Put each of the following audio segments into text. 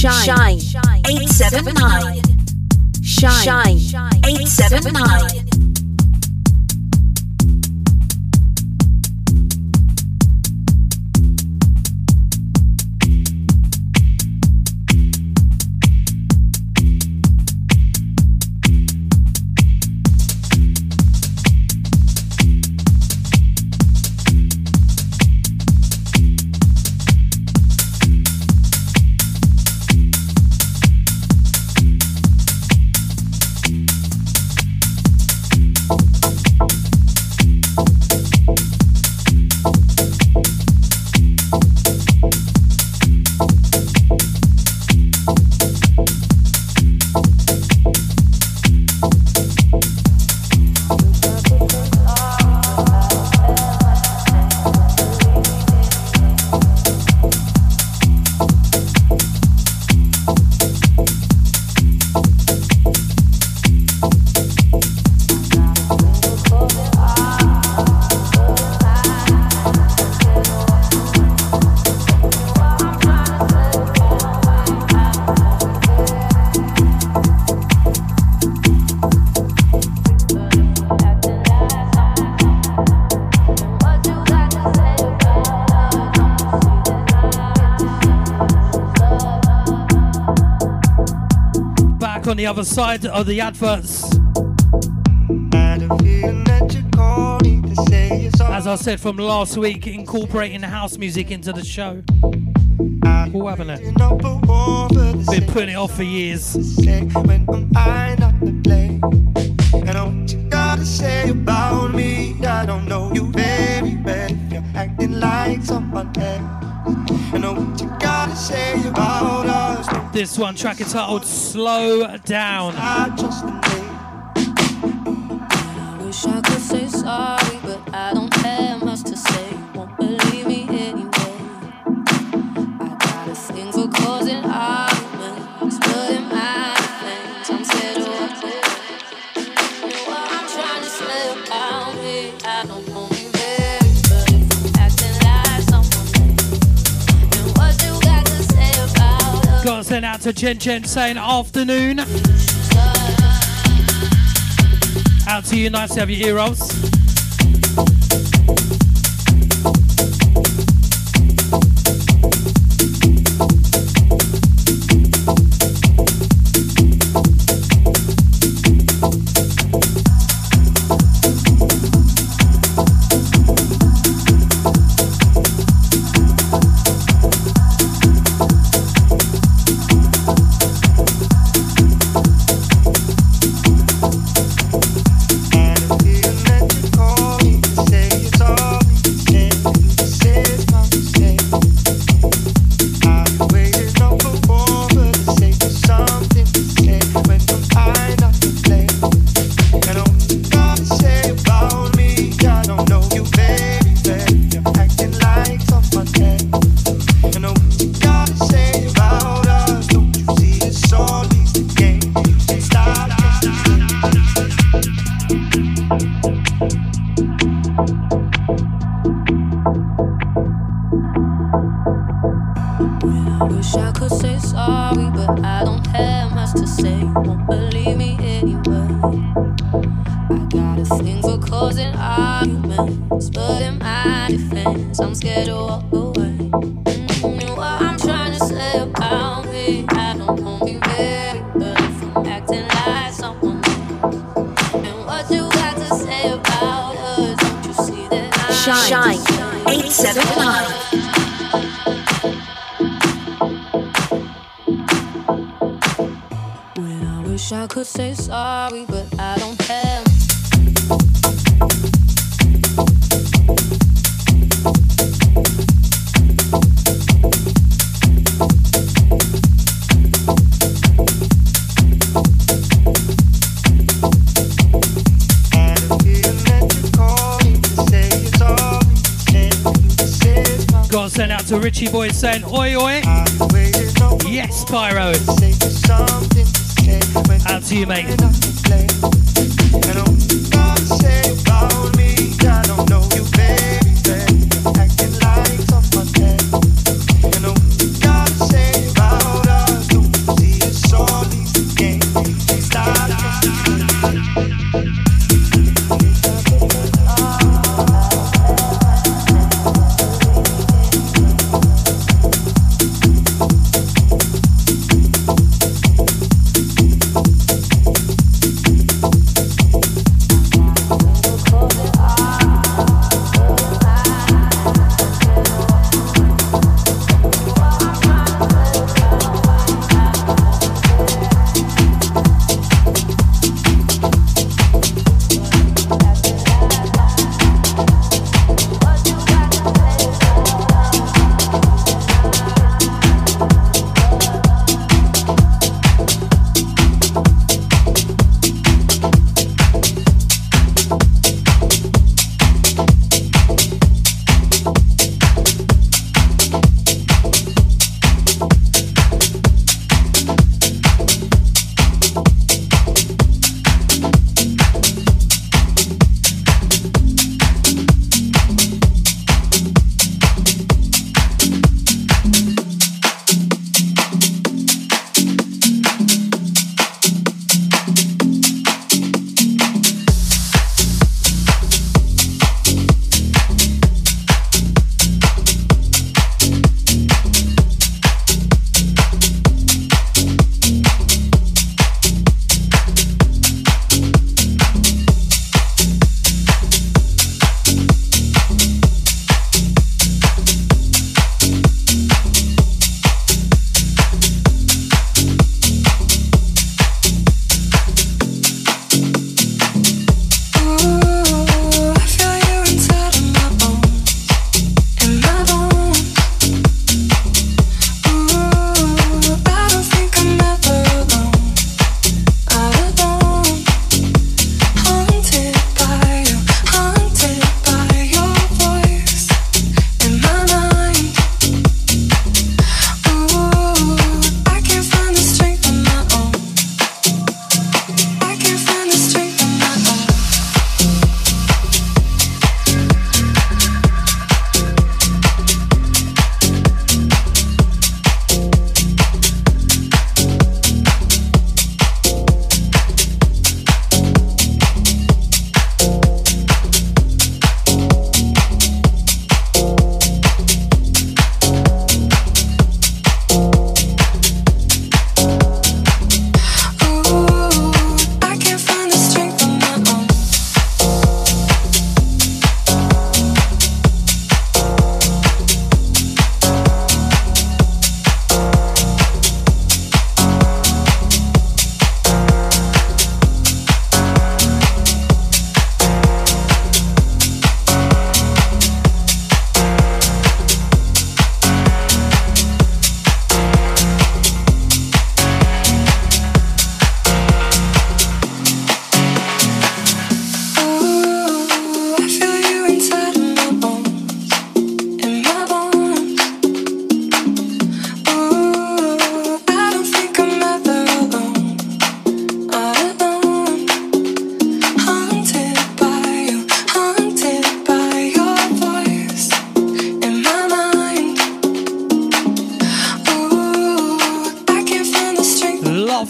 Shine. 879. Shine. 879. Other side of the adverts. As I said from last week, incorporating house music into the show. Cool, haven't it? Been putting it off for years. say about me. I don't know you very well. You're acting like someone else. I know what you gotta say about. This one track entitled Slow Down. I wish I could say sorry, but I don't sent out to Jen Jen saying afternoon. Out to you, nice to have your ear rolls. Saying oi oi.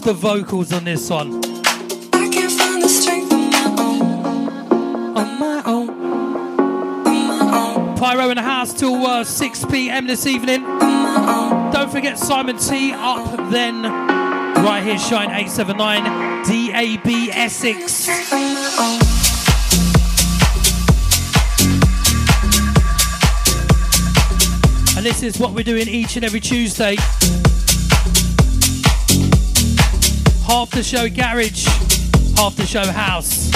Vocals on this one. Pyro in the house till uh, 6 p.m. this evening. Don't forget Simon T up then. Right here, Shine 879 DAB Essex. And this is what we're doing each and every Tuesday. Half the show garage, half the show house.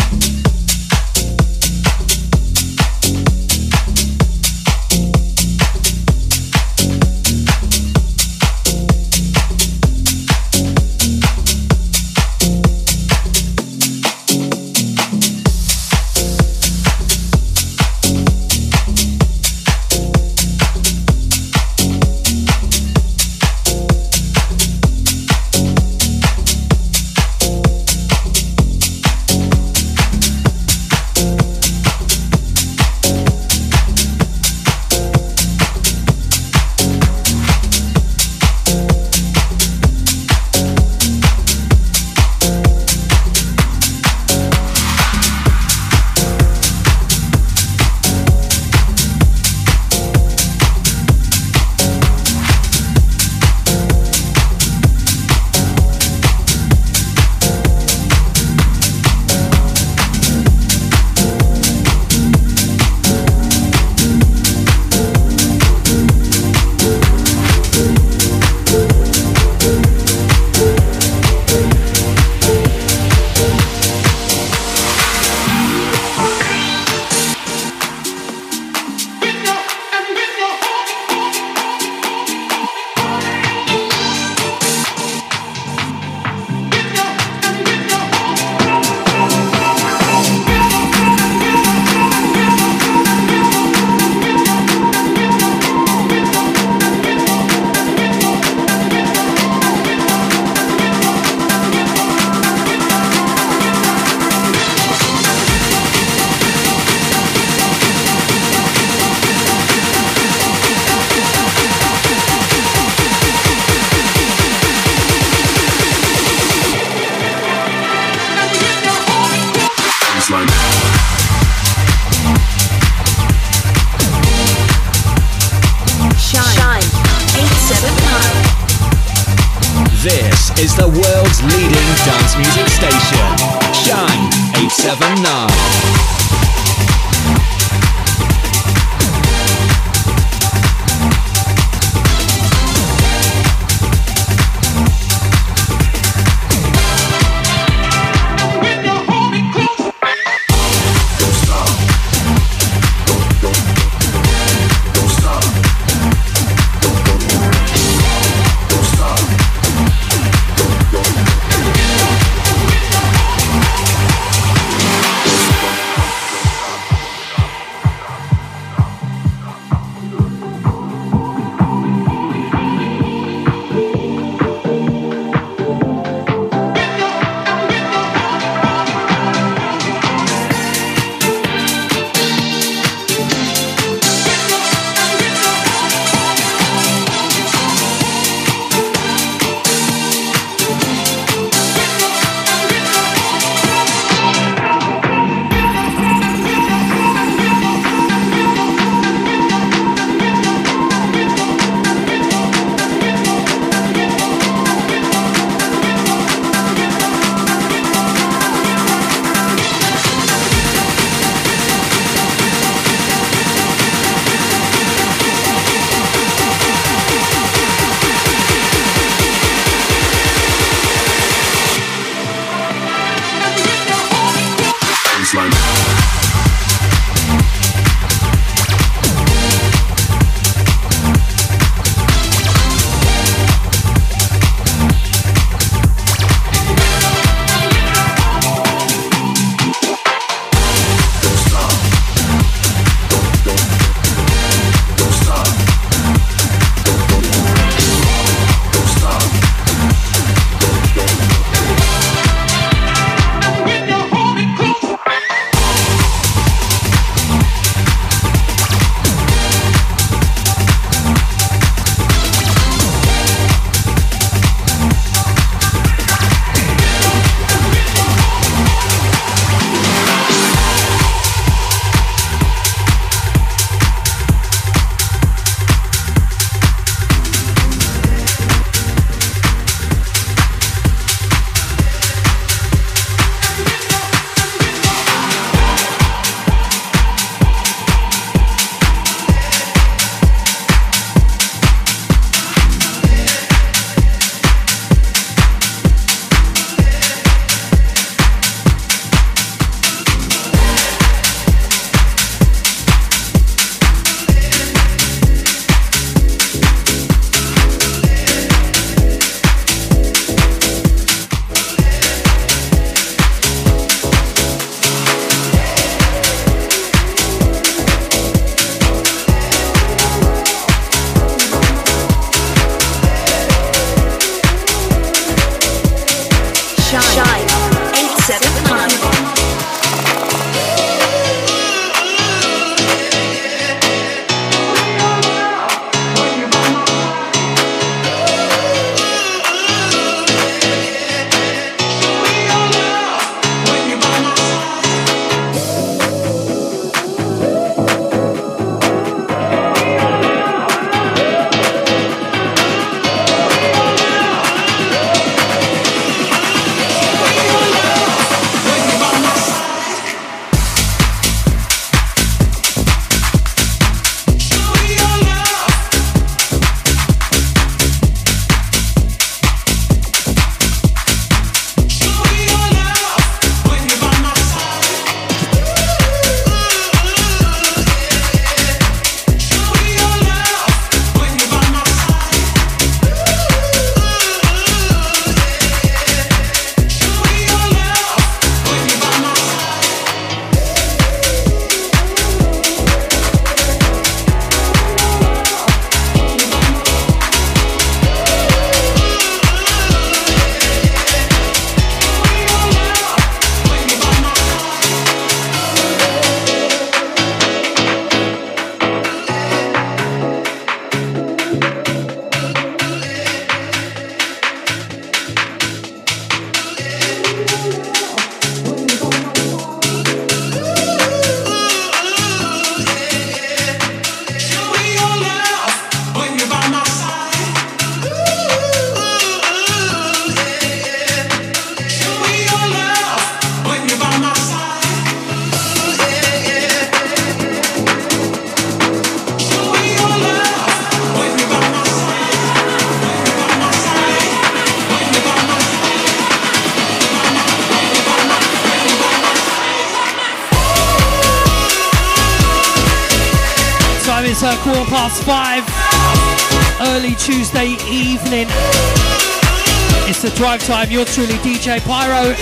Drive time. You're truly DJ Pyro,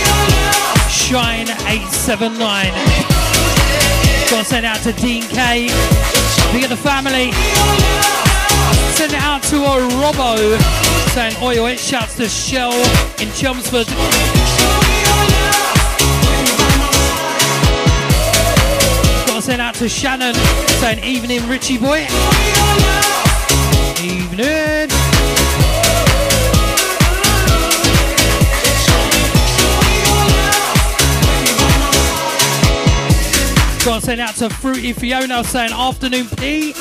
Shine 879. Got to send out to Dean K. Big of the family. Send it out to a Robbo saying oi oi. Shouts to Shell in Chelmsford. Got to send out to Shannon saying evening Richie boy. Out to Fruity Fiona saying afternoon P.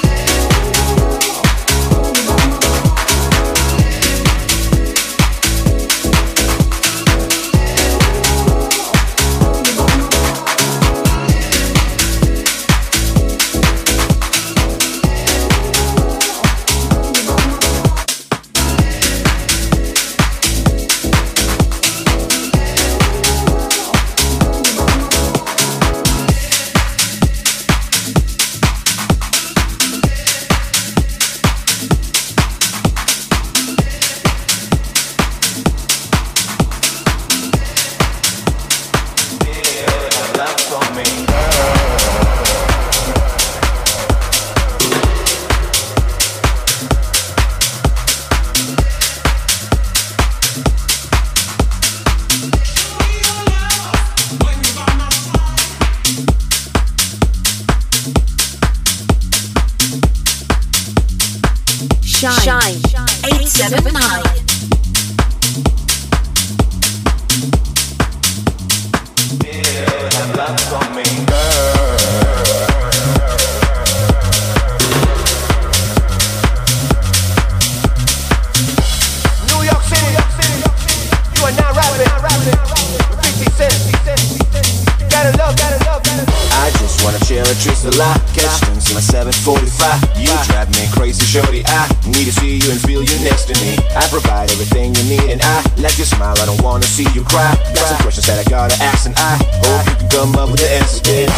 me. I provide everything you need, and I like your smile. I don't wanna see you cry. Got some questions that I gotta ask, and I hope you can come up with the answers.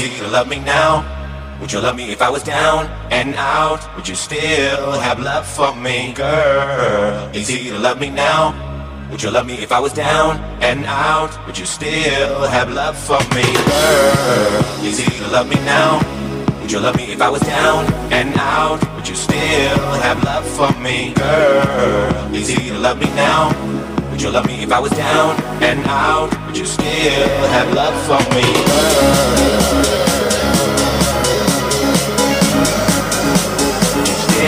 You love me now? Would you love me if I was down and out? Would you still have love for me, girl? It you love me now? Would you love me if I was down and out? Would you still have love for me, girl? It you love me now? Would you love me if I was down and out? Would you still have love for me, girl? It you love me now? Would you love me if I was down and out? Would you still have love for me, girl?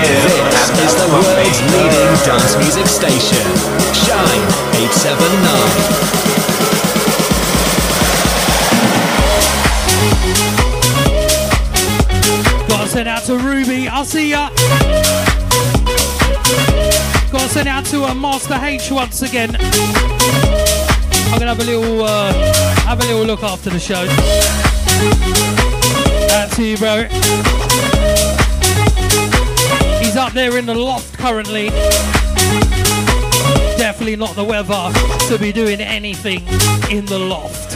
This is the world's leading dance music station. Shine 879. Gotta send out to Ruby. I'll see ya. Gotta send out to uh, Master H once again. I'm gonna have a little uh, have a little look after the show. That's you, bro. He's up there in the loft currently. Definitely not the weather to be doing anything in the loft.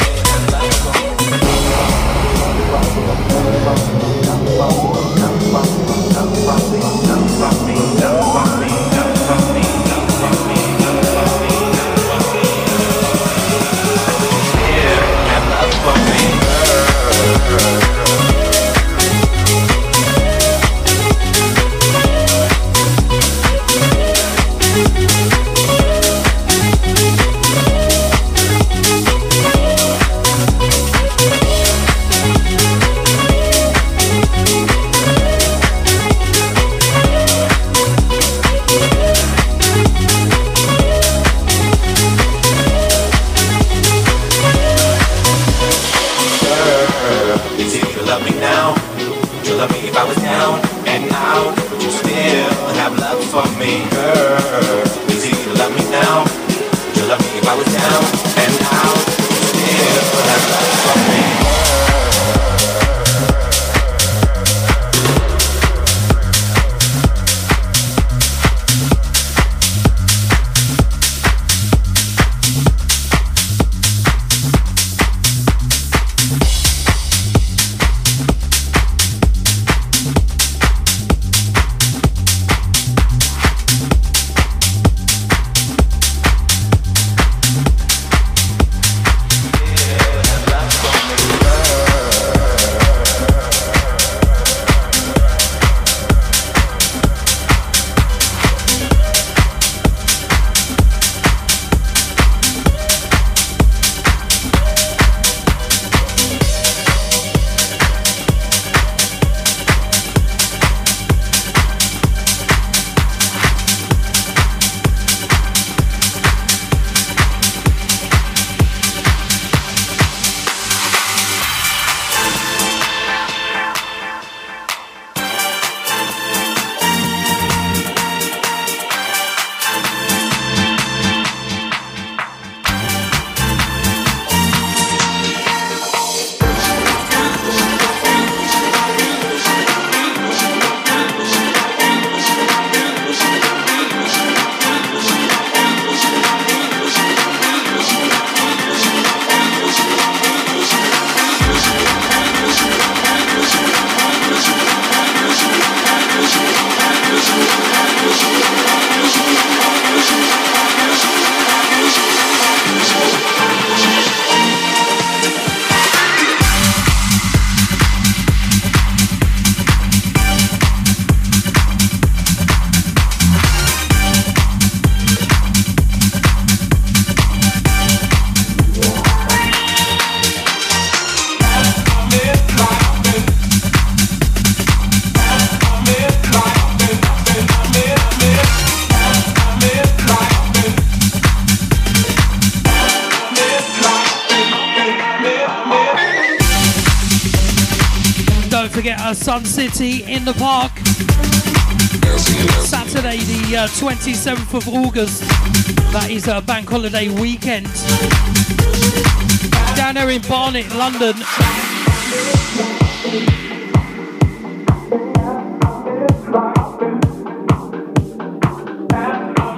City in the park. Saturday, the uh, 27th of August. That is a bank holiday weekend. Down there in Barnet, London.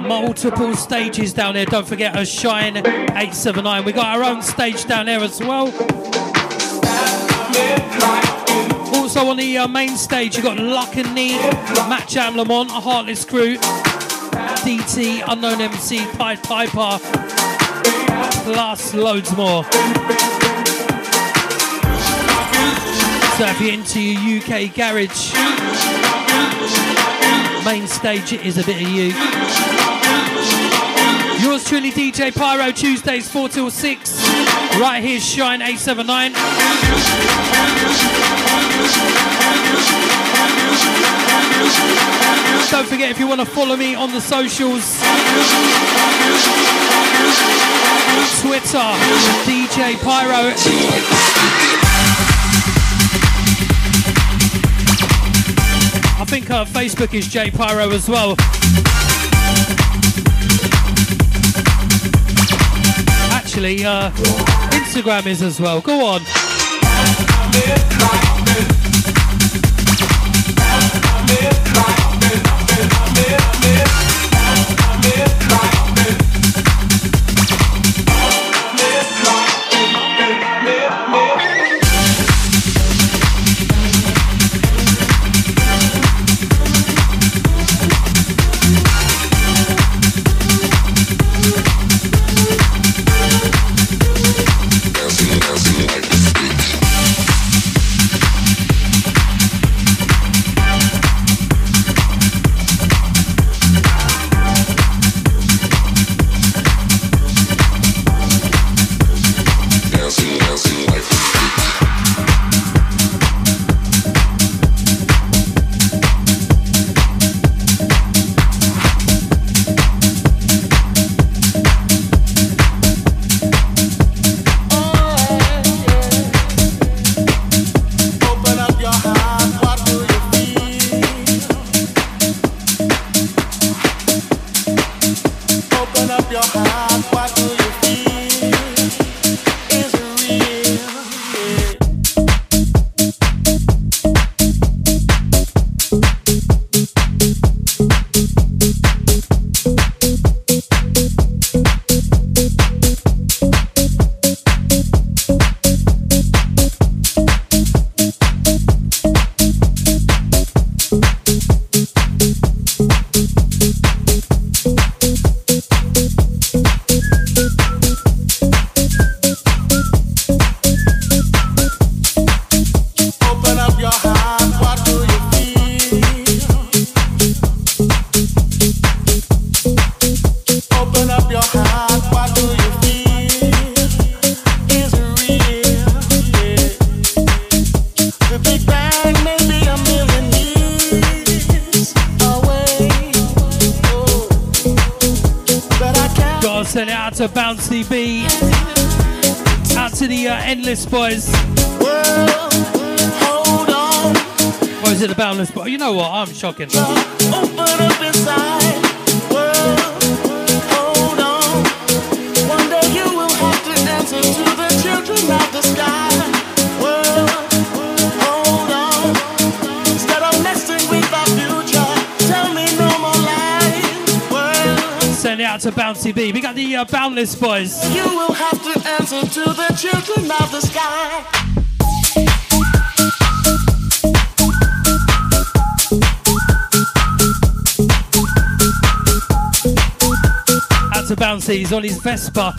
Multiple stages down there. Don't forget a Shine 879. We got our own stage down there as well. Also on the uh, main stage, you've got Luck and Neat, Matt Jam Lamont, a Heartless Crew, DT, Unknown MC, Pied Piper, plus loads more. So if you're into your UK garage, main stage is a bit of you. Yours truly, DJ Pyro, Tuesdays 4 till 6. Right here, Shine 879. Don't forget if you want to follow me on the socials Twitter, DJ Pyro. I think uh, Facebook is J Pyro as well. Actually, uh, Instagram is as well. Go on. Shocking. out to Bouncy B. We got the uh, Boundless Boys. You will have to answer to the children of the sky. Bouncy, he's on his Vespa.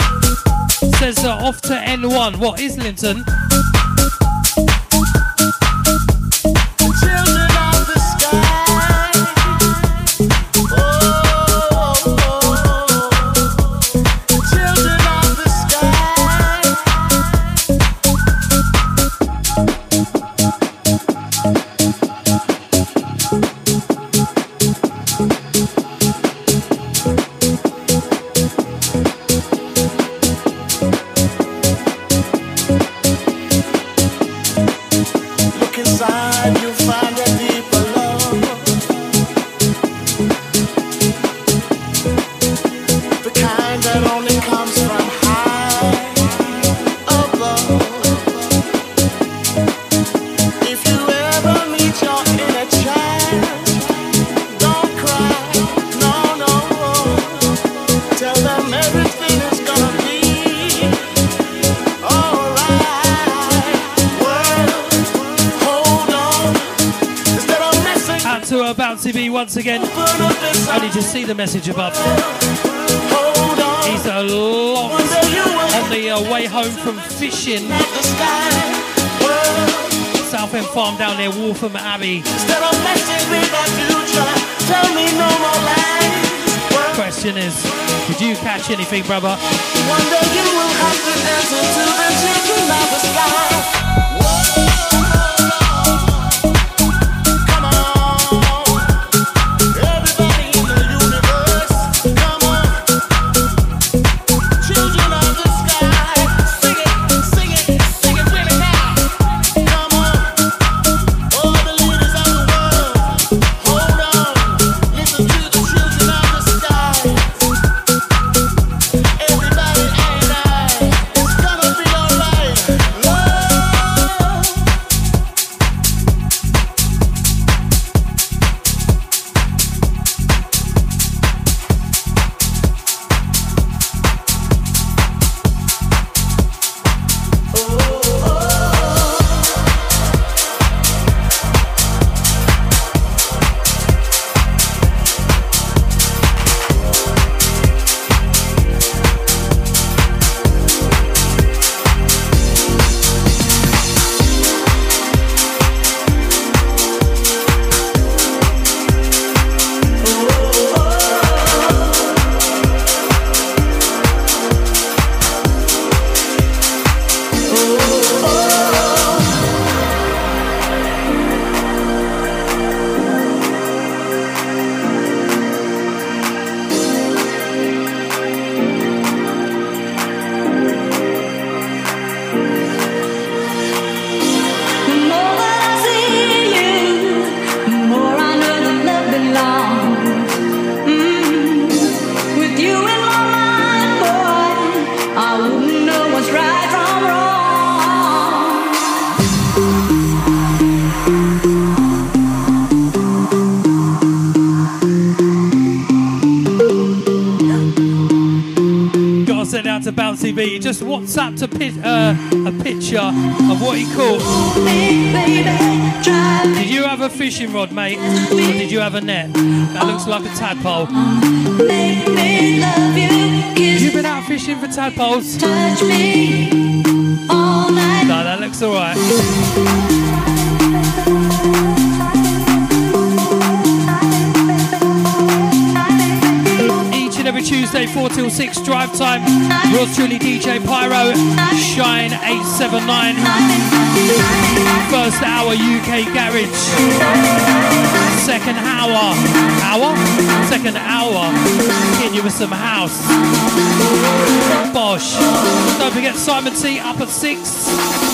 Says uh, off to N1. What, Islington? Way home from fishing. Southend Farm down there, Waltham Abbey. Question is, did you catch anything, brother? Bouncy B. Just WhatsApp a, pit, uh, a picture of what he caught. Did you have a fishing rod, mate? Or did you have a net? That looks like a tadpole. You been out fishing for tadpoles? Me. No, that looks alright. Tuesday, 4 till 6 drive time. Yours truly, DJ Pyro, Shine 879. First hour UK Garage. Second hour. Hour? Second hour. Hitting you with some house. Bosh. Don't forget Simon T up at 6.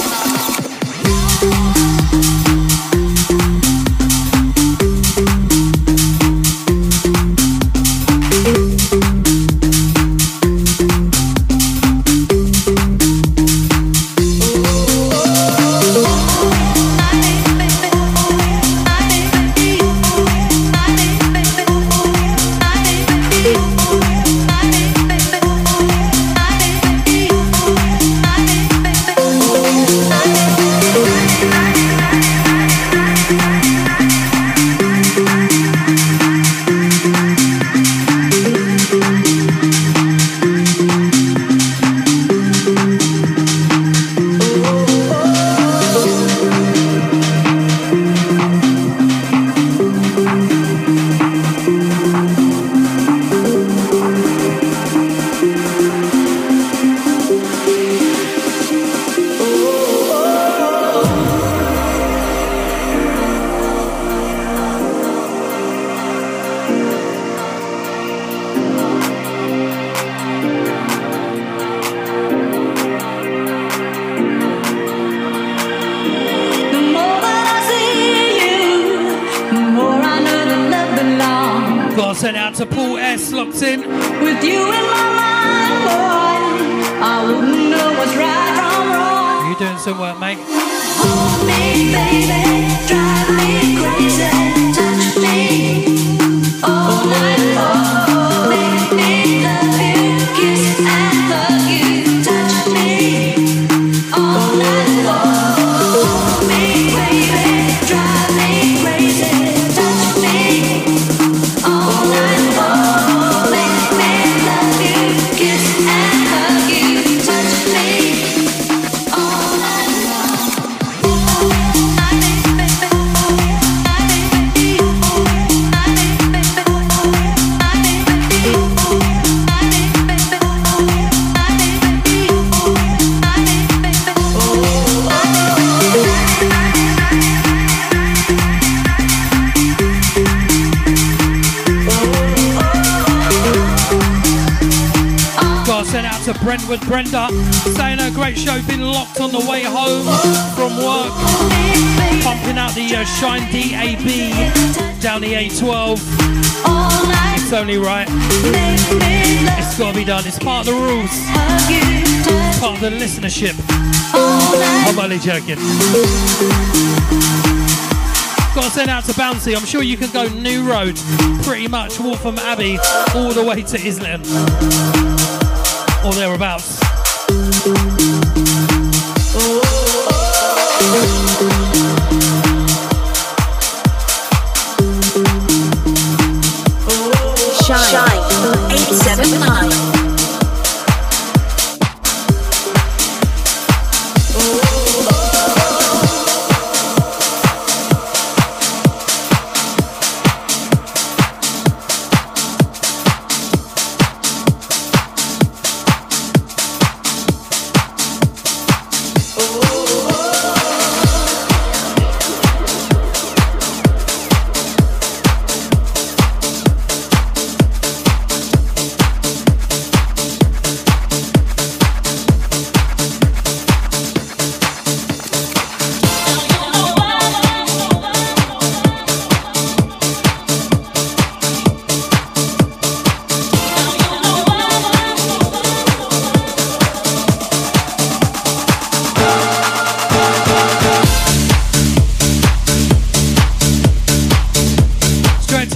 To Brentwood Brenda saying a great show, been locked on the way home from work. Pumping out the uh, Shine DAB down the A12. It's only right. It's got to be done. It's part of the rules. It's part of the listenership. I'm only joking. Got to send out to Bouncy. I'm sure you can go New Road, pretty much Waltham Abbey, all the way to Islington. Or thereabouts. Shine, Shine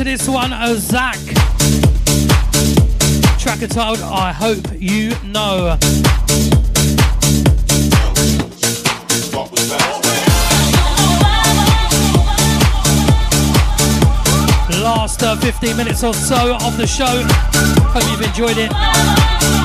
to this one, a Zach. Track titled I Hope You Know. Last uh, 15 minutes or so of the show. Hope you've enjoyed it.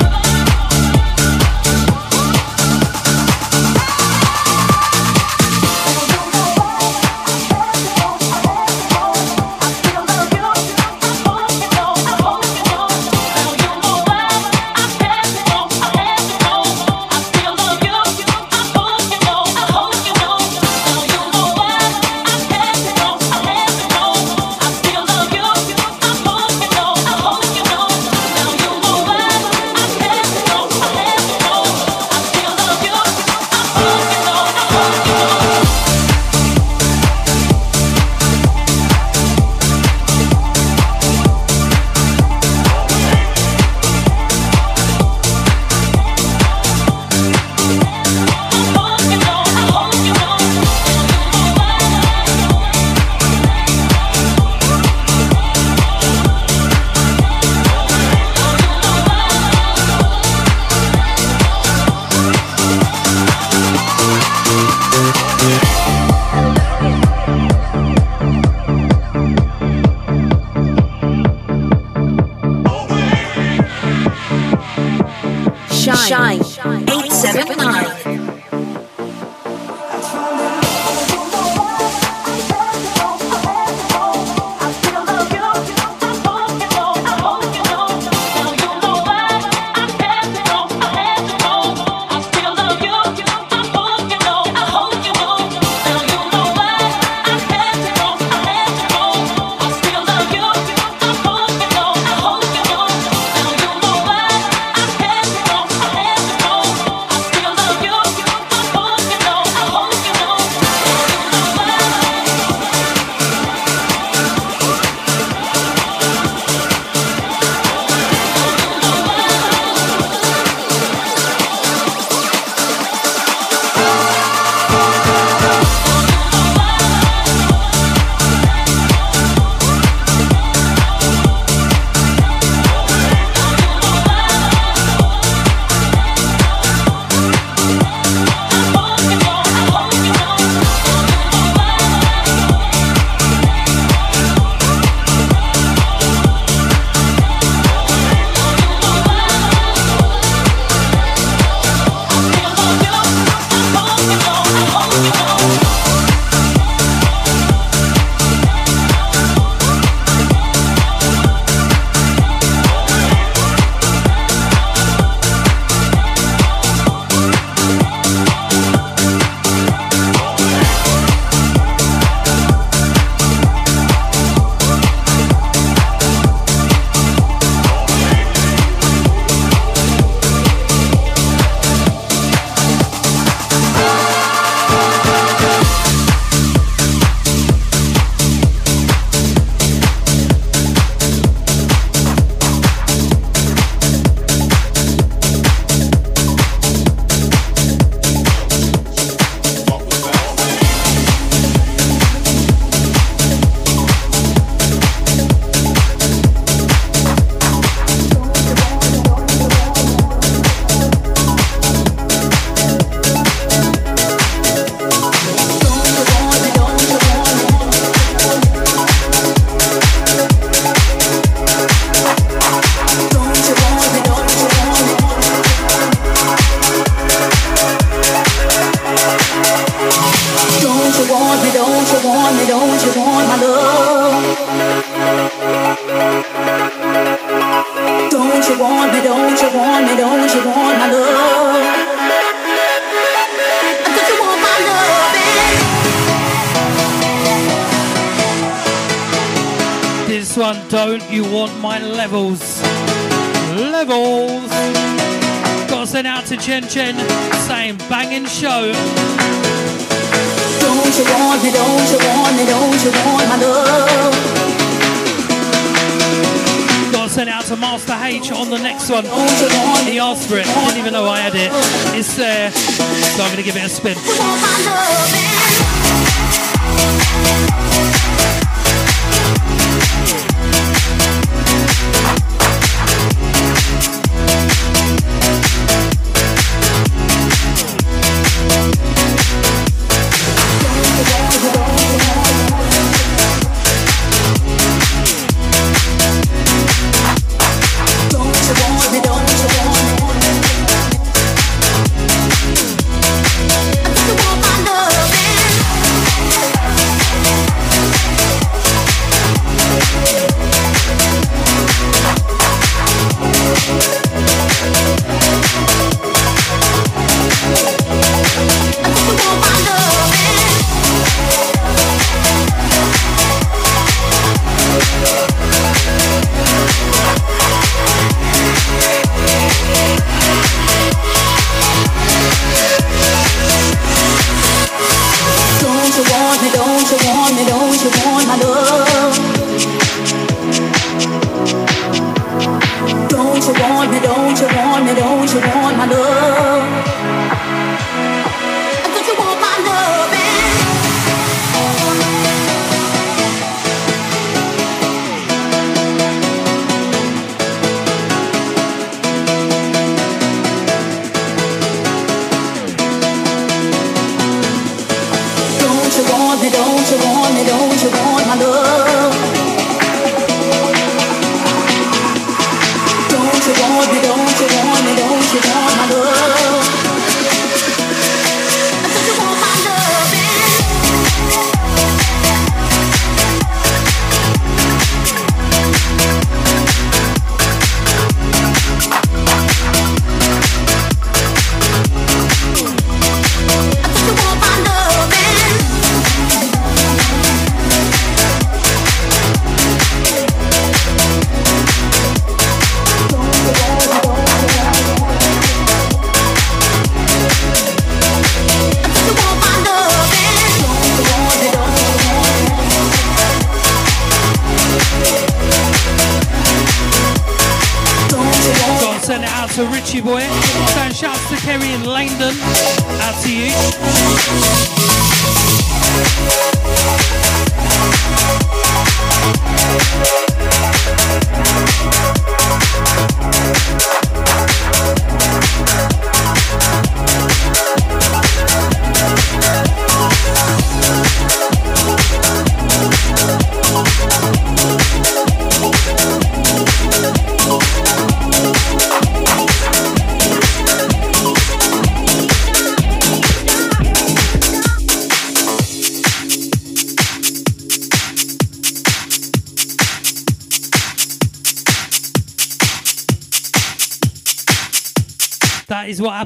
happen.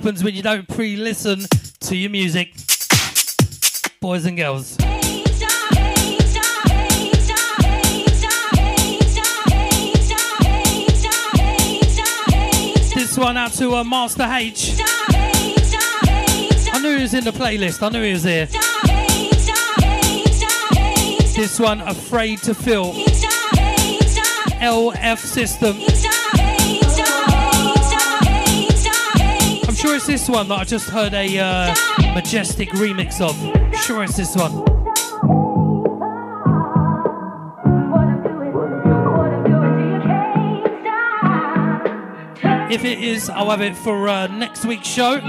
happens when you don't pre listen to your music, boys and girls. This one out to uh, Master H. I knew he was in the playlist, I knew he was here. This one, Afraid to Feel. LF System. it's this one that I just heard a uh, majestic remix of. Sure, it's this one. If it is, I'll have it for uh, next week's show.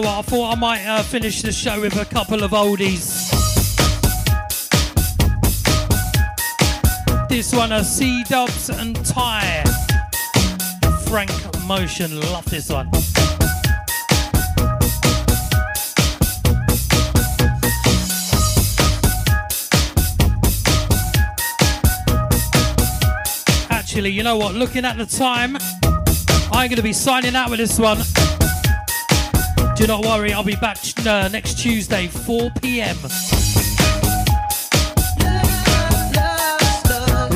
know what? I thought I might uh, finish the show with a couple of oldies. This one AC C Dubs and Ty. Frank Motion, love this one. Actually, you know what? Looking at the time, I'm going to be signing out with this one. Do not worry, I'll be back uh, next Tuesday, 4 p.m.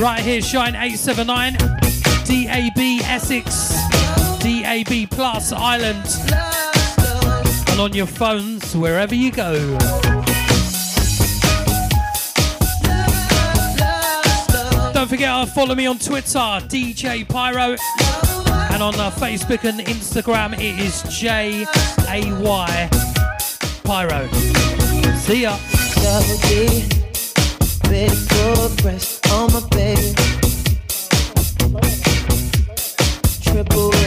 Right here, Shine 879, DAB Essex, DAB Plus Island, and on your phones wherever you go. Don't forget, uh, follow me on Twitter, DJ Pyro on uh, Facebook and Instagram. It is J A Y Pyro. See ya. Triple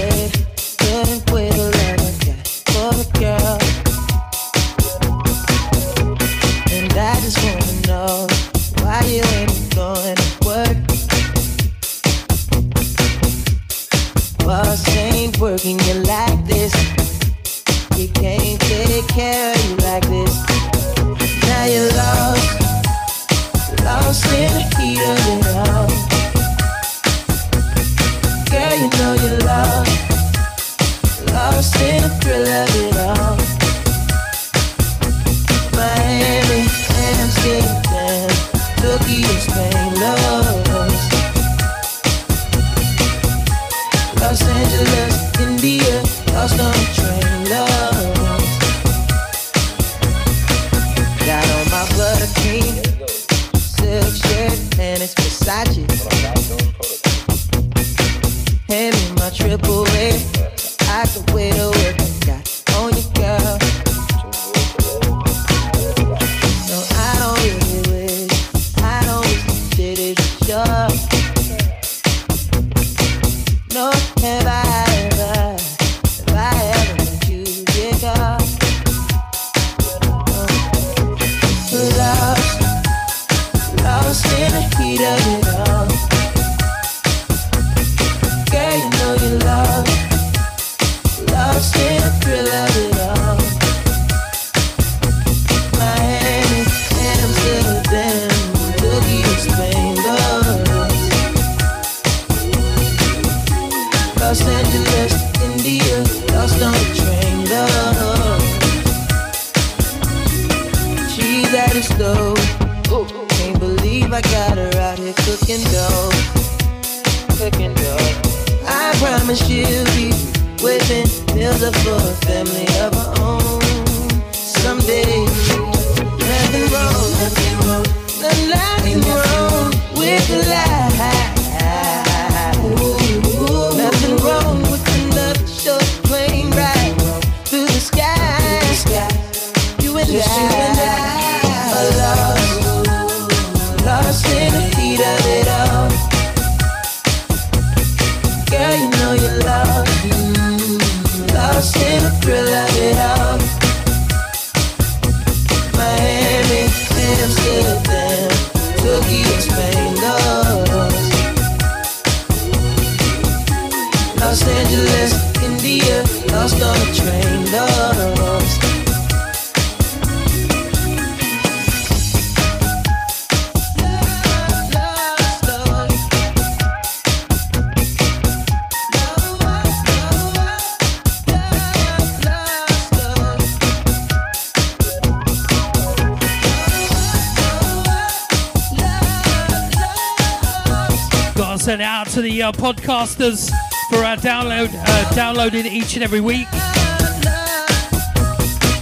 Gotta send it out to the uh, podcasters for our download, uh, downloading each and every week.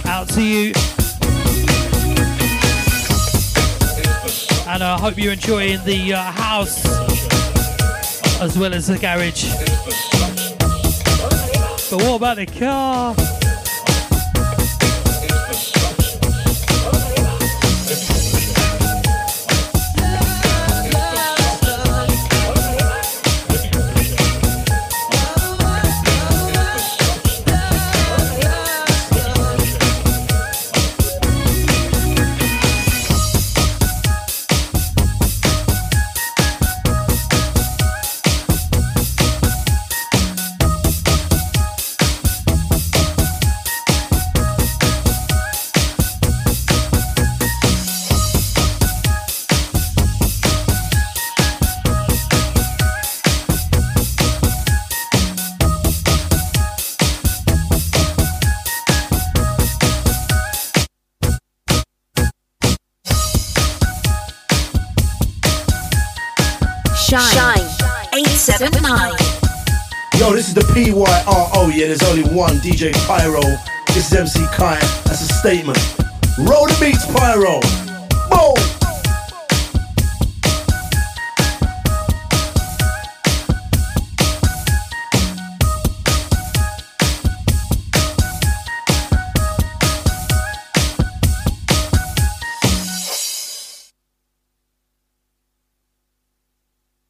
Out to you. And I hope you're enjoying the uh, house as well as the garage. But what about the car? The PYRO. Oh, oh, yeah, there's only one DJ Pyro. This is MC Kai. That's a statement. Roll the beats, Pyro. Boom.